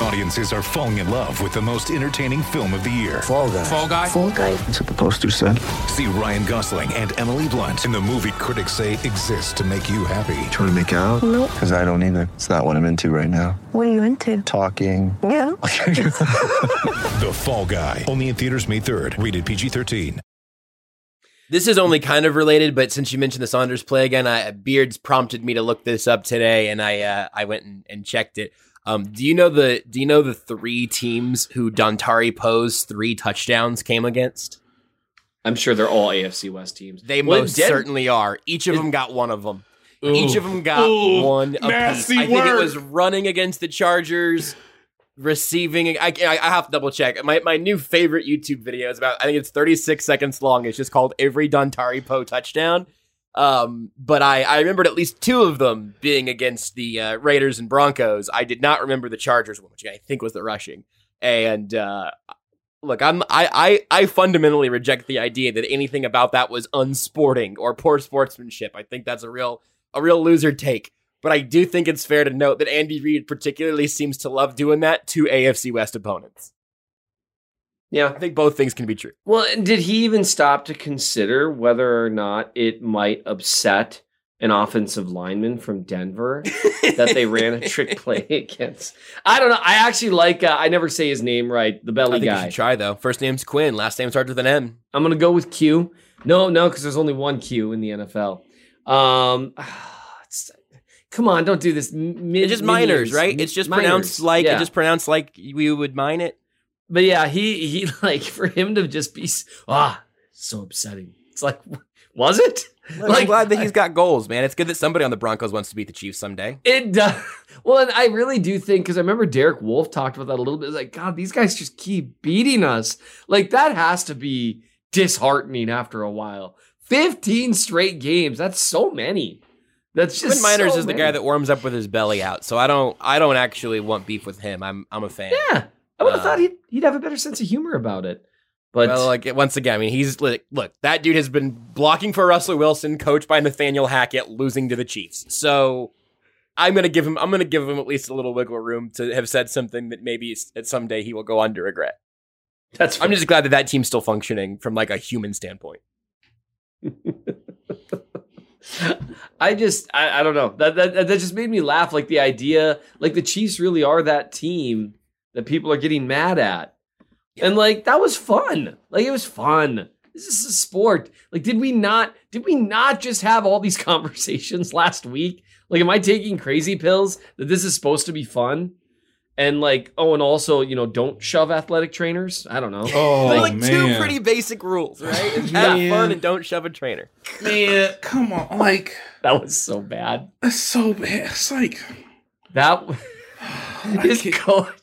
Audiences are falling in love with the most entertaining film of the year. Fall Guy. Fall Guy? Fall guy. That's what the poster said. See Ryan Gosling and Emily Blunt in the movie critics say exists to make you happy. Trying to make it out? Nope. Because I don't either. It's not what I'm into right now. What are you into? Talking. Yeah. The Fall Guy. Only in theaters May 3rd. Rated PG 13. This is only kind of related, but since you mentioned the Saunders play again, I, Beards prompted me to look this up today, and I uh, I went and, and checked it. Um, do you know the Do you know the three teams who Dontari Poe's three touchdowns came against? I'm sure they're all AFC West teams. They Well, most Den- certainly are. Each of them got one of them. Ooh. Each of them got Ooh, one. apiece. nasty I think it was running against the Chargers, receiving. I, I, I have to double check. My my new favorite YouTube video is about. I think it's 36 seconds long. It's just called "Every Dontari Poe Touchdown." Um, but I I remembered at least two of them being against the uh, Raiders and Broncos. I did not remember the Chargers one, which I think was the rushing. And uh, look, I'm I, I I fundamentally reject the idea that anything about that was unsporting or poor sportsmanship. I think that's a real a real loser take. But I do think it's fair to note that Andy Reid particularly seems to love doing that to AFC West opponents. Yeah. I think both things can be true. Well, and did he even stop to consider whether or not it might upset an offensive lineman from Denver that they ran a trick play against? I don't know. I actually like. Uh, I never say his name right. The I belly think you guy. should try though. First name's Quinn. Last name starts with an M. I'm gonna go with Q. No, no, because there's only one Q in the NFL. Um, it's- come on, don't do this. M- It's just minors, minions. right? It's just Meinerz. pronounced like Yeah. it's just pronounced like we would mine it. But yeah, he he like for him to just be ah so upsetting. It's like was it? I'm glad that he's got goals, man. It's good that somebody on the Broncos wants to beat the Chiefs someday. It does. Well, and I really do think because I remember Derek Wolfe talked about that a little bit. It's like, God, these guys just keep beating us. Like that has to be disheartening after a while. Fifteen straight games. That's so many. That's Quinn just Meinerz so is the guy that warms up with his belly out, so I don't I don't actually want beef with him. I'm I'm a fan. Yeah, I would have Uh, thought he'd he'd have a better sense of humor about it. But well, like once again, I mean, he's like, look, that dude has been blocking for Russell Wilson, coached by Nathaniel Hackett, losing to the Chiefs. So I'm gonna give him, I'm gonna give him at least a little wiggle room to have said something that maybe at someday he will go on to regret. that's I'm just glad that that team's still functioning from like a human standpoint. I just I, I don't know that, that that just made me laugh. Like the idea, like the Chiefs really are that team that people are getting mad at, and like that was fun. Like it was fun. This is a sport. Like did we not did we not just have all these conversations last week? Like am I taking crazy pills that this is supposed to be fun? And like oh, and also you know don't shove athletic trainers. I don't know. Oh They're like man, two pretty basic rules, right? It's have Man. fun and don't shove a trainer. man, come on, like That was so bad. that's so bad. It's like That his coach.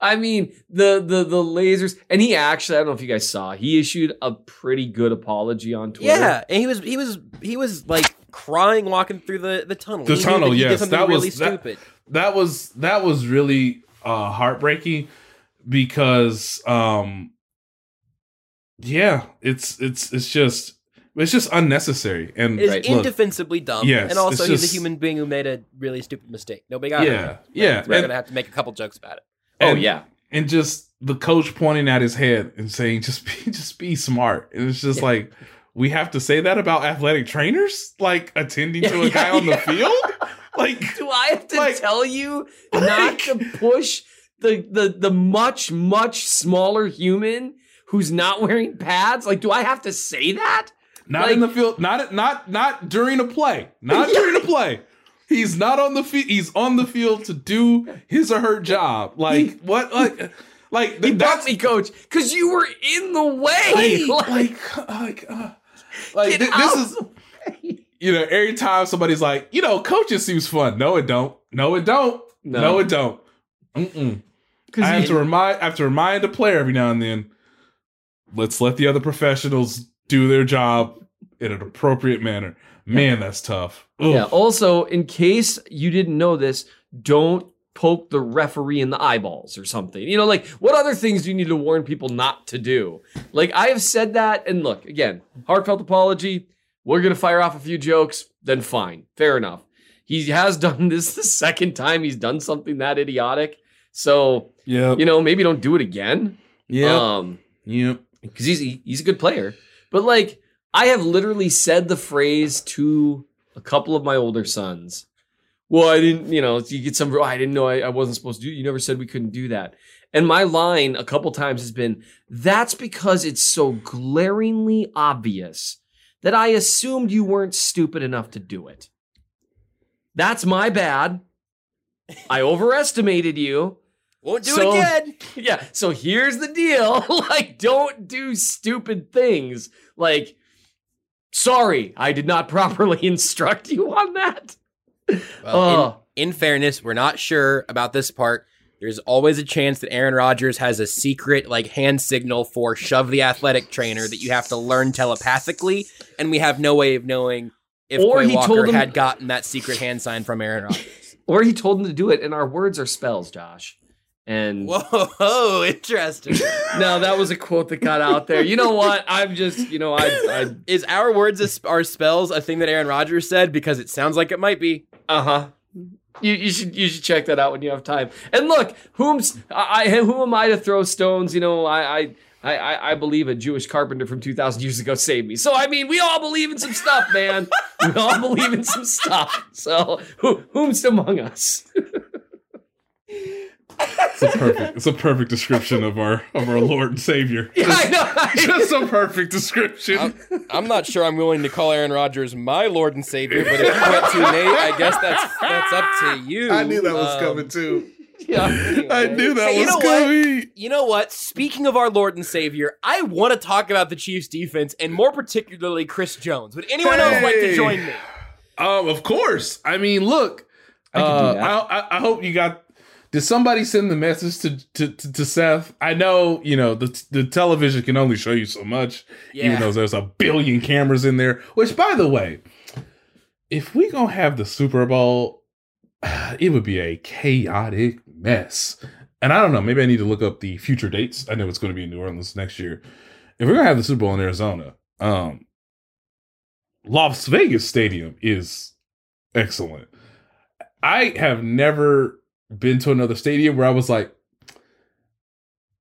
I mean, the the the lasers, and he actually, I don't know if you guys saw, he issued a pretty good apology on Twitter. Yeah, and he was he was he was like crying walking through the the tunnel. the He tunnel. he did Yes, something that really was that, stupid. that was that was really uh, heartbreaking because um yeah, it's it's it's just it's just unnecessary and It's look, indefensibly dumb. Yes, and also it's he's just- a human being who made a really stupid mistake. Nobody got Yeah, it. yeah, We're and- gonna have to make a couple jokes about it. Oh yeah. and just the coach pointing at his head and saying just be just be smart and it's just like we have to say that about athletic trainers like attending to a Yeah, guy on the field like Do I have to Like- tell you not to push the the the much much smaller human who's not wearing pads? Like, do I have to say that? not Like- in the field not not not during a play not Yeah. during a play he's not on the field he's on the field to do his or her job like what like like He bumped me, coach, because you were in the way. like like like, uh, like th- this is of the way. you know, every time somebody's like, you know, coaching seems fun. No, it don't. No, it don't. No, No. it don't. Mm-mm. I have to remind I have to remind the player every now and then. Let's let the other professionals do their job in an appropriate manner. Man, that's tough. Ugh. Yeah. Also, in case you didn't know this, don't poke the referee in the eyeballs or something. You know, like what other things do you need to warn people not to do? Like I have said that, and look, again, heartfelt apology. We're gonna fire off a few jokes, then fine, fair enough. He has done this the second time he's done something that idiotic. So yeah, you know, maybe don't do it again. Yeah. Um, yep. Because he's he's a good player, but like I have literally said the phrase to a couple of my older sons. Well, I didn't, you know, you get some. "Oh, I didn't know I, I wasn't supposed to do. You never said we couldn't do that. And my line a couple times has been, "That's because it's so glaringly obvious that I assumed you weren't stupid enough to do it. That's my bad. I overestimated you. Won't do So- it again. Yeah. So here's the deal. like, don't do stupid things. Like, sorry, I did not properly instruct you on that. Well, Oh. in, in fairness, we're not sure about this part. There's always a chance that Aaron Rodgers has a secret like hand signal for shove the athletic trainer that you have to learn telepathically, and we have no way of knowing if Or Quay he Walker him- had gotten that secret hand sign from Aaron Rodgers. Or he told him to do it, and our words are spells, Josh. And whoa, interesting. no, that was a quote that got out there. You know what? I'm just, you know, I, I Is our words our spells a thing that Aaron Rodgers said? Because it sounds like it might be. Uh huh. You, you should you should check that out when you have time. And look, whom's I, I who am I to throw stones? You know, I I. I, I, I believe a Jewish carpenter from 2,000 years ago saved me. So, I mean, we all believe in some stuff, man. we all believe in some stuff. So, who, whom's among us? It's a perfect. It's a perfect description of our of our Lord and Savior. Yeah, I know. Just a perfect description. I'm, I'm not sure I'm willing to call Aaron Rodgers my Lord and Savior, but if you went to Nate, I guess that's that's up to you. I knew that was Um, coming too. Yeah, I knew that Hey, you was know what? coming. You know what? Speaking of our Lord and Savior, I want to talk about the Chiefs defense and more particularly Chris Jones. Would anyone else like to join me? Um, of course. I mean, look. I uh. I, I, I hope you got. Did somebody send the message to, to, to, to Seth? I know you know the the television can only show you so much, Yeah. even though there's a billion cameras in there. Which, by the way, if we gonna have the Super Bowl, it would be a chaotic mess. And I don't know. Maybe I need to look up the future dates. I know it's going to be in New Orleans next year. If we're gonna have the Super Bowl in Arizona, um, Las Vegas Stadium is excellent. I have never been to another stadium where I was like,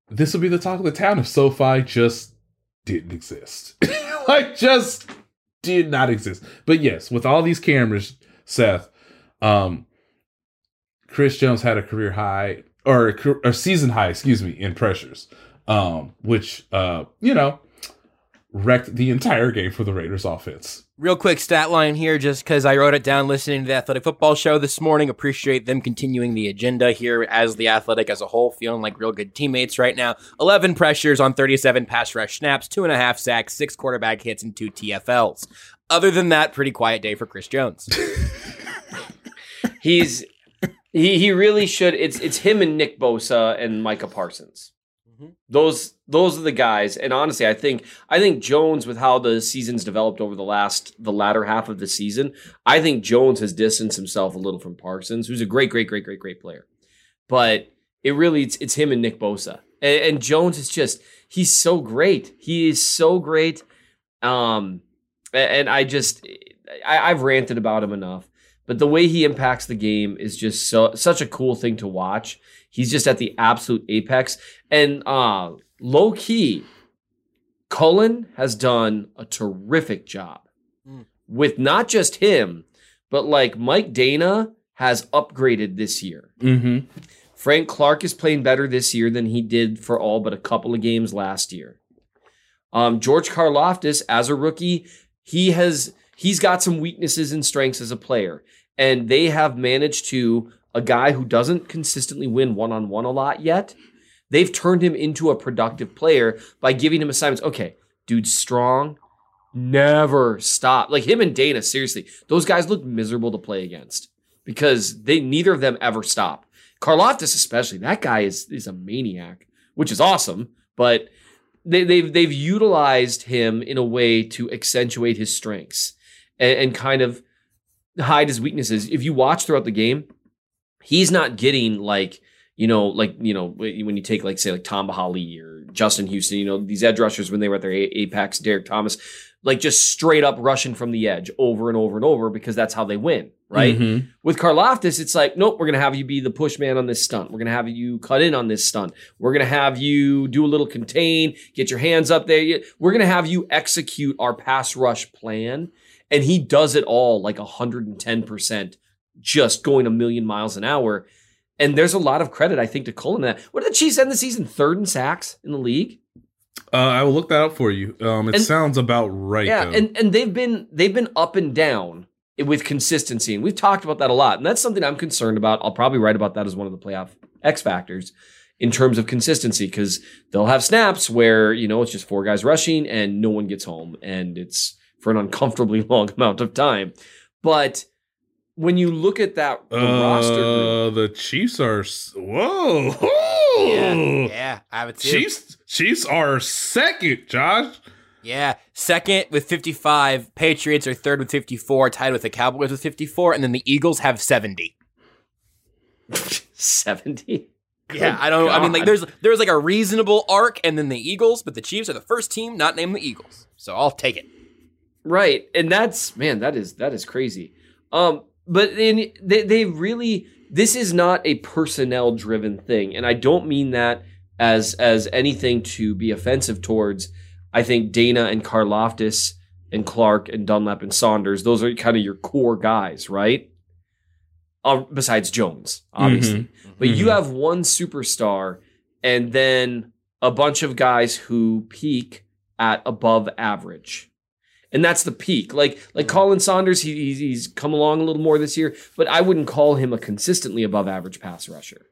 this would be the talk of the town if SoFi just didn't exist. like, just did not exist. But yes, with all these cameras, Seth, um, Chris Jones had a career high or a, season high, excuse me, in pressures, um, which, uh, you know, wrecked the entire game for the Raiders offense. Real quick stat line here, just because I wrote it down listening to the Athletic Football Show this morning. Appreciate them continuing the agenda here as the Athletic as a whole, feeling like real good teammates right now. 11 pressures on 37 pass rush snaps, two and a half sacks, six quarterback hits, and two TFLs. Other than that, pretty quiet day for Chris Jones. He's he he really should. It's it's him and Nick Bosa and Micah Parsons. Those those are the guys. And honestly, I think I think Jones, with how the season's developed over the last the latter half of the season, I think Jones has distanced himself a little from Parsons, who's a great, great, great, great, great player. But it really it's, it's him and Nick Bosa. And, and Jones is just he's so great. He is so great. Um, and I just I, I've ranted about him enough. But the way he impacts the game is just so such a cool thing to watch. He's just at the absolute apex. And uh low key, Cullen has done a terrific job with not just him, but like Mike Danna has upgraded this year. Mm-hmm. Frank Clark is playing better this year than he did for all but a couple of games last year. Um, George Karlaftis, as a rookie, he has he's got some weaknesses and strengths as a player, and they have managed to a guy who doesn't consistently win one on one a lot yet. They've turned him into a productive player by giving him assignments. Okay, dude's strong. never stop. Like him and Danna, seriously, those guys look miserable to play against because they neither of them ever stop. Karlaftis, especially, that guy is is a maniac, which is awesome. But they, they've they've utilized him in a way to accentuate his strengths and, and kind of hide his weaknesses. If you watch throughout the game, he's not getting like you know, like you know, when you take like say like Tamba Hali or Justin Houston, you know, these edge rushers when they were at their apex, Derrick Thomas, like just straight up rushing from the edge over and over and over because that's how they win, right? Mhm. With Karlaftis, it's like, nope, we're gonna have you be the push man on this stunt. We're gonna have you cut in on this stunt. We're gonna have you do a little contain, get your hands up there. We're gonna have you execute our pass rush plan, and he does it all like hundred and ten percent, just going a million miles an hour. And there's a lot of credit, I think, to Cullen. That what did the Chiefs end the season? Third in sacks in the league. Uh, I will look that up for you. Um, it And- sounds about right. Yeah, though. and and they've been they've been up and down with consistency, and we've talked about that a lot, and that's something I'm concerned about. I'll probably write about that as one of the playoff X factors in terms of consistency because they'll have snaps where you know it's just four guys rushing and no one gets home, and it's for an uncomfortably long amount of time. But when you look at that the roster group, Uh, the Chiefs are whoa. Yeah, yeah, I would too. Chiefs Chiefs are second, Josh. Yeah, second with 55. Patriots are third with 54, tied with the Cowboys with 54, and then the Eagles have 70. 70. Yeah, I don't. I mean, like, there's there's like a reasonable arc, and then the Eagles, but the Chiefs are the first team not named the Eagles, so I'll take it. Right. And that's man, that is that is crazy. Um, but then they they really this is not a personnel driven thing. And I don't mean that as as anything to be offensive towards. I think Danna and Karlaftis and Clark and Dunlap and Saunders, those are kind of your core guys, right? Uh, besides Jones, obviously. Mhm. But you Mhm. have one superstar and then a bunch of guys who peak at above average. And that's the peak. Like like Khalen Saunders, he, he's, he's come along a little more this year, but I wouldn't call him a consistently above average pass rusher.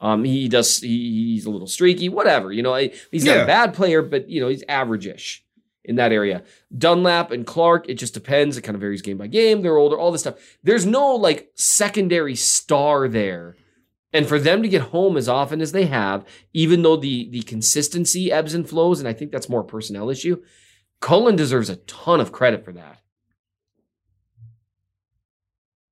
Um, he does he, he's a little streaky, whatever. You know, he's not Yeah. a bad player, but you know he's average-ish in that area. Dunlap and Clark, it just depends. It kind of varies game by game. They're older, all this stuff. There's no like secondary star there. And for them to get home as often as they have, even though the the consistency ebbs and flows, and I think that's more a personnel issue, Cullen deserves a ton of credit for that.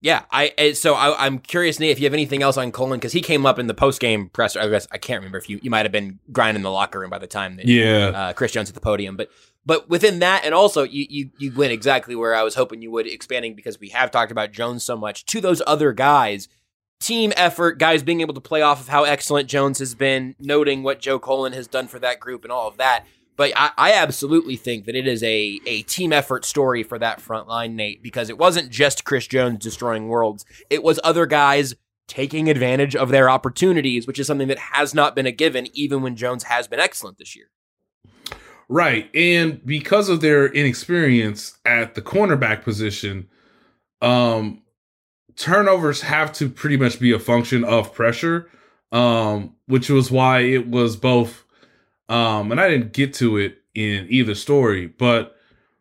Yeah, I I- so I, I'm curious, Nate, if you have anything else on Cullen because he came up in the post game presser. I guess I can't remember if you you might have been grinding the locker room by the time that Yeah. uh, Chris Jones at the podium, but but within that, and also you you you went exactly where I was hoping you would, expanding because we have talked about Jones so much to those other guys. Team effort, guys being able to play off of how excellent Jones has been, noting what Joe Cullen has done for that group and all of that. But I, I absolutely think that it is a, a team effort story for that front line, Nate, because it wasn't just Chris Jones destroying worlds. It was other guys taking advantage of their opportunities, which is something that has not been a given, even when Jones has been excellent this year. Right. And because of their inexperience at the cornerback position, um turnovers have to pretty much be a function of pressure. Um, which was why it was both um, and I didn't get to it in either story, but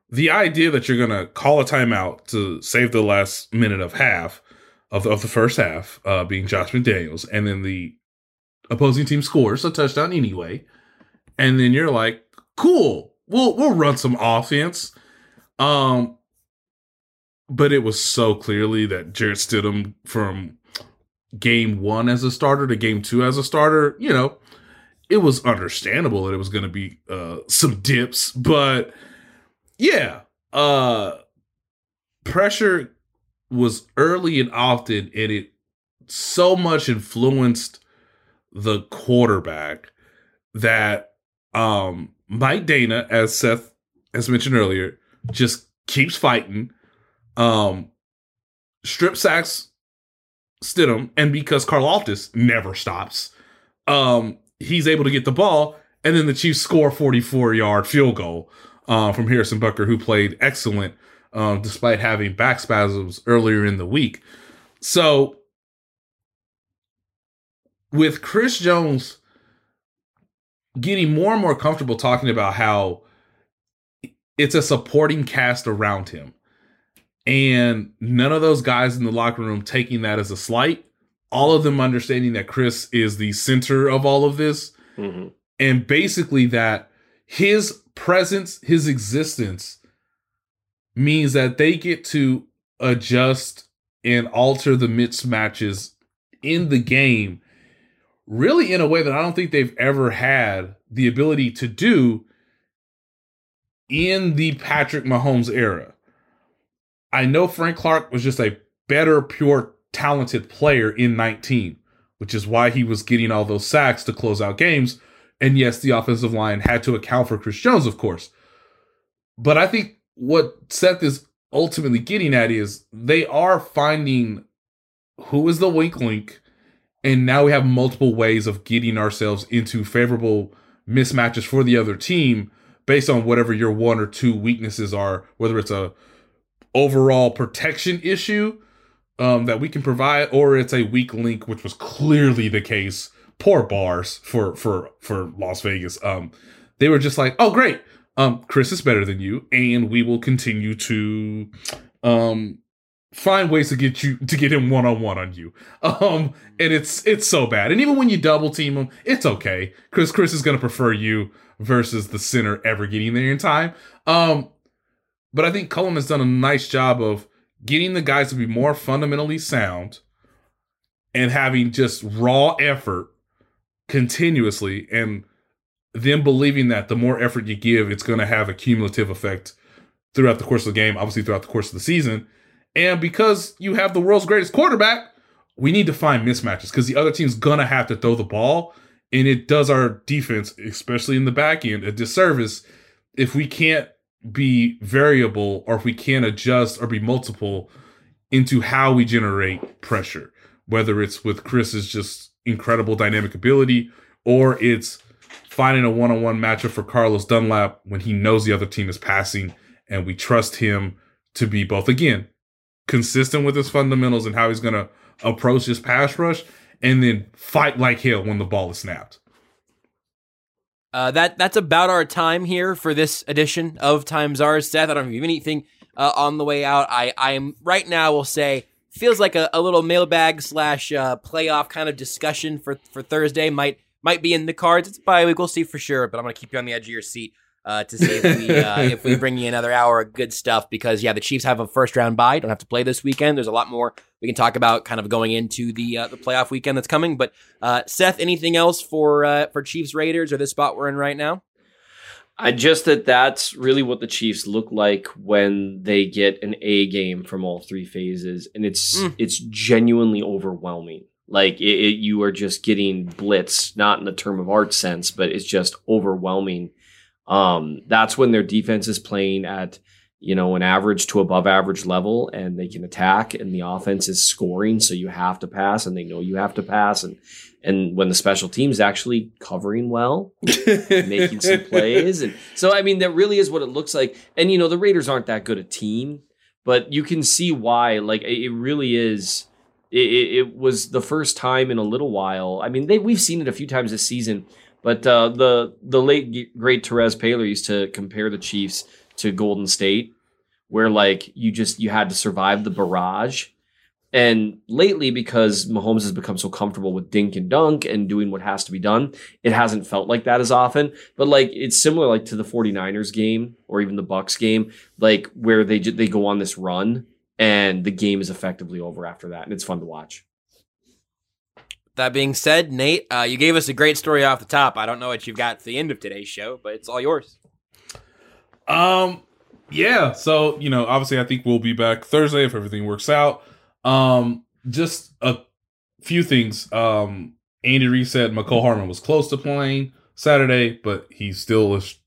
the idea that you're gonna call a timeout to save the last minute of half of the, of the first half, uh, being Josh McDaniels, and then the opposing team scores a touchdown anyway, and then you're like, cool, we'll we'll run some offense. Um, but it was so clearly that Jarrett Stidham from game one as a starter to game two as a starter, you know, it was understandable that it was going to be uh, some dips, but yeah, uh, pressure was early and often, and it so much influenced the quarterback that um, Mike Danna, as Seth has mentioned earlier, just keeps fighting. Um, strip sacks Stidham, and because Karlaftis never stops, um, he's able to get the ball, and then the Chiefs score 44 yard field goal uh, from Harrison Butker, who played excellent um, despite having back spasms earlier in the week. So, with Chris Jones getting more and more comfortable talking about how it's a supporting cast around him. And none of those guys in the locker room taking that as a slight, all of them understanding that Chris is the center of all of this. Mhm. And basically, that his presence, his existence means that they get to adjust and alter the mismatches in the game really in a way that I don't think they've ever had the ability to do in the Patrick Mahomes era. I know Frank Clark was just a better, pure, talented player in 19, which is why he was getting all those sacks to close out games. And yes, the offensive line had to account for Chris Jones, of course. But I think what Seth is ultimately getting at is they are finding who is the weak link, and now we have multiple ways of getting ourselves into favorable mismatches for the other team based on whatever your one or two weaknesses are, whether it's a overall protection issue um, that we can provide, or it's a weak link, which was clearly the case. Poor bars for for for Las Vegas. Um, they were just like, oh great, um, Chris is better than you, and we will continue to um find ways to get you to get him one on one on you. Um, and it's it's so bad. And even when you double team him, it's okay because Chris is gonna prefer you versus the center ever getting there in time. Um, but I think Cullen has done a nice job of getting the guys to be more fundamentally sound and having just raw effort continuously and them believing that the more effort you give, it's going to have a cumulative effect throughout the course of the game, obviously throughout the course of the season. And because you have the world's greatest quarterback, we need to find mismatches because the other team's going to have to throw the ball. And it does our defense, especially in the back end, a disservice if we can't be variable or if we can't adjust or be multiple into how we generate pressure, whether it's with Chris's just incredible dynamic ability or it's finding a one on one matchup for Carlos Dunlap when he knows the other team is passing and we trust him to be both, again, consistent with his fundamentals and how he's going to approach his pass rush and then fight like hell when the ball is snapped. Uh, that that's about our time here for this edition of Times Ours. Seth, I don't know if you have anything uh, on the way out. I I'm right now. will say feels like a, a little mailbag slash uh, playoff kind of discussion for for Thursday. Might might be in the cards. It's bye week. We'll see for sure. But I'm gonna keep you on the edge of your seat uh, to see if we uh, if we bring you another hour of good stuff because yeah, the Chiefs have a first round bye. Don't have to play this weekend. There's a lot more we can talk about kind of going into the uh, the playoff weekend that's coming. But uh, Seth, anything else for uh, for Chiefs Raiders or this spot we're in right now? I just that that's really what the Chiefs look like when they get an A game from all three phases, and it's Mm. it's genuinely overwhelming. Like it, it, you are just getting blitz, not in the term of art sense, but it's just overwhelming. Um, that's when their defense is playing at you know an average to above average level, and they can attack, and the offense is scoring, so you have to pass, and they know you have to pass, and and when the special teams actually covering well, making some plays. And so, I mean, that really is what it looks like. And, you know, the Raiders aren't that good a team, but you can see why. Like, it really is. It, it, it was the first time in a little while. I mean, they we've seen it a few times this season, but uh, the the late great Terez Paylor used to compare the Chiefs to Golden State, where like you just you had to survive the barrage. And lately, because Mahomes has become so comfortable with dink and dunk and doing what has to be done, it hasn't felt like that as often. But like it's similar like to the 49ers game or even the Bucks game, like where they they go on this run and the game is effectively over after that, and it's fun to watch. That being said, Nate, uh, you gave us a great story off the top. I don't know what you've got for the end of today's show, but it's all yours. Um, yeah. So you know, obviously, I think we'll be back Thursday if everything works out. Um, just a few things. Um, Andy Reid said Mecole Hardman was close to playing Saturday, but he still is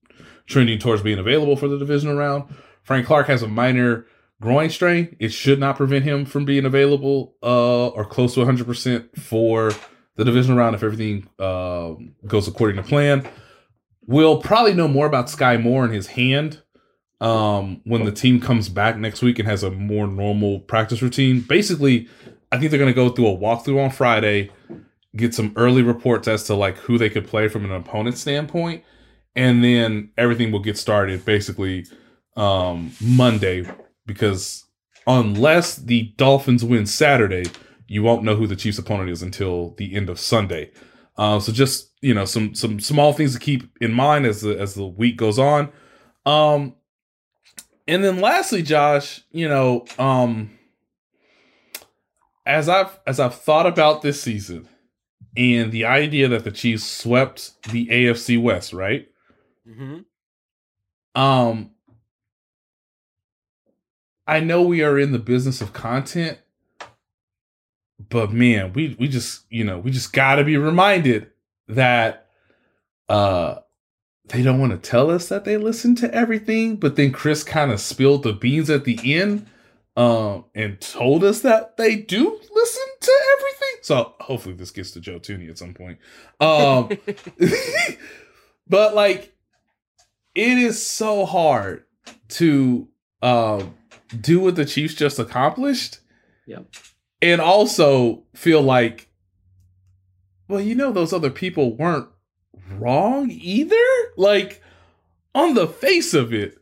trending towards being available for the divisional round. Frank Clark has a minor groin strain. It should not prevent him from being available uh, or close to 100% for the divisional round if everything uh, goes according to plan. We'll probably know more about Skyy Moore and his hand um, when the team comes back next week and has a more normal practice routine. Basically, I think they're going to go through a walkthrough on Friday, get some early reports as to like who they could play from an opponent standpoint, and then everything will get started basically um, Monday because unless the Dolphins win Saturday, you won't know who the Chiefs' opponent is until the end of Sunday. Uh, so just you know some some small things to keep in mind as the as the week goes on. Um, and then lastly, Josh, you know, um, as I've as I've thought about this season and the idea that the Chiefs swept the AFC West, right? Mm-hmm. Um, I know we are in the business of content, but man, we we just you know we just got to be reminded that uh they don't want to tell us that they listen to everything, but then Chris kind of spilled the beans at the end um and told us that they do listen to everything. So hopefully this gets to Joe Thuney at some point. Um but like it is so hard to um do what the Chiefs just accomplished Yep. and also feel like well you know those other people weren't wrong either like on the face of it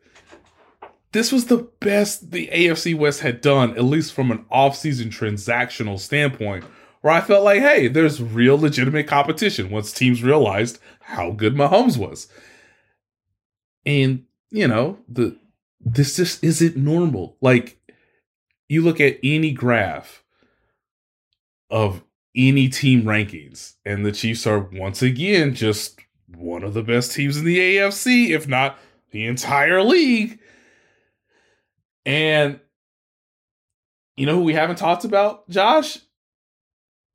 this was the best the AFC West had done at least from an off-season transactional standpoint where I felt like hey there's real legitimate competition once teams realized how good Mahomes was and you know the this just isn't normal like you look at any graph of any team rankings, and the Chiefs are once again just one of the best teams in the AFC, if not the entire league. And you know who we haven't talked about, Josh?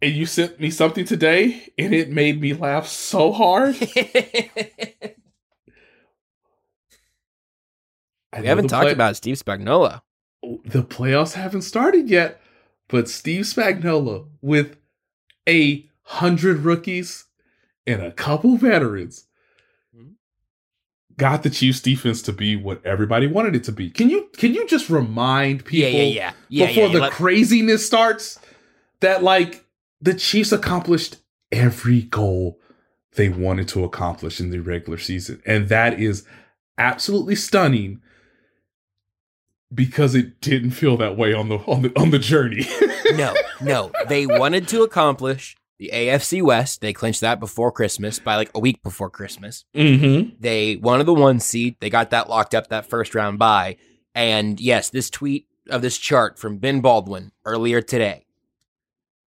And you sent me something today, and it made me laugh so hard. I We haven't talked play- about Steve Spagnuolo. Oh, the playoffs haven't started yet, but Steve Spagnuolo with a hundred rookies and a couple veterans mm-hmm. got the Chiefs defense to be what everybody wanted it to be. Can you can you just remind people yeah, yeah. Yeah, before the let- craziness starts that like the Chiefs accomplished every goal they wanted to accomplish in the regular season. And that is absolutely stunning because it didn't feel that way on the on the on the journey. no, no. They wanted to accomplish the AFC West. They clinched that before Christmas bye like a week before Christmas. mm-hmm. They wanted the one seed. They got that locked up that first round by. And yes, this tweet of this chart from Ben Baldwin earlier today.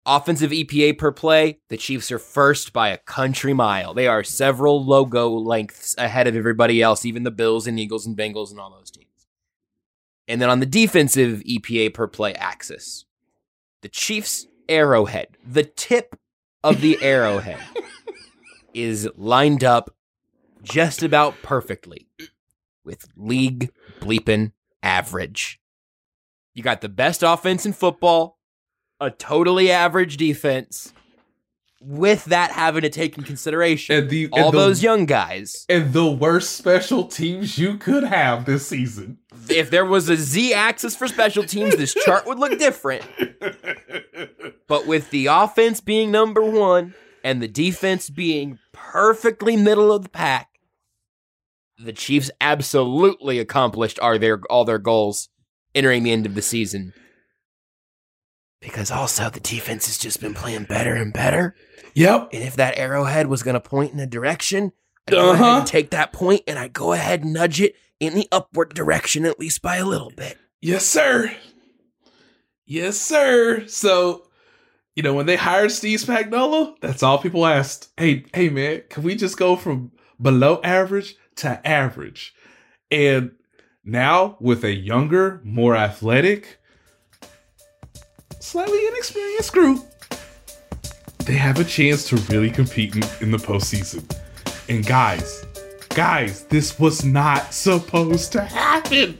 Offensive EPA per play, the Chiefs are first by a country mile. They are several logo lengths ahead of everybody else, even the Bills and Eagles and Bengals and all those teams. And then on the defensive EPA per play axis, the Chiefs' arrowhead, the tip of the arrowhead, is lined up just about perfectly with league bleeping average. You got the best offense in football, a totally average defense, with that having to take in consideration And the all and the- those young guys. and the worst special teams you could have this season. If there was a Z axis for special teams, this chart would look different. But with the offense being number one and the defense being perfectly middle of the pack, the Chiefs absolutely accomplished are their all their goals entering the end of the season. Because also the defense has just been playing better and better. Yep. And if that arrowhead was going to point in a direction, I'd go ahead Uh-huh. and take that point and I'd go ahead and nudge it in the upward direction at least by a little bit. Yes, sir. Yes, sir. So, you know, when they hired Steve Spagnuolo, that's all people asked. Hey, hey, man, can we just go from below average to average? And now, with a younger, more athletic, slightly inexperienced group, they have a chance to really compete in, in the postseason. And guys, guys, this was not supposed to happen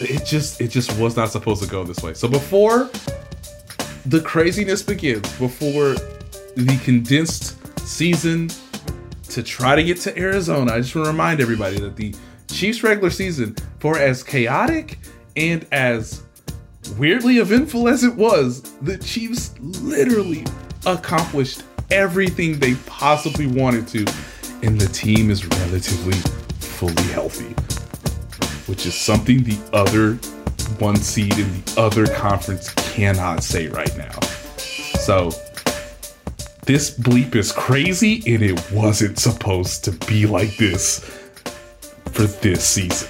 it just it just was not supposed to go this way. So before the craziness begins, before the condensed season to try to get to Arizona, I just want to remind everybody that the Chiefs regular season, for as chaotic and as weirdly eventful as it was, the Chiefs literally accomplished everything they possibly wanted to, and the team is relatively fully healthy. which is something the other one seed in the other conference cannot say right now. So this bleep is crazy and it wasn't supposed to be like this for this season.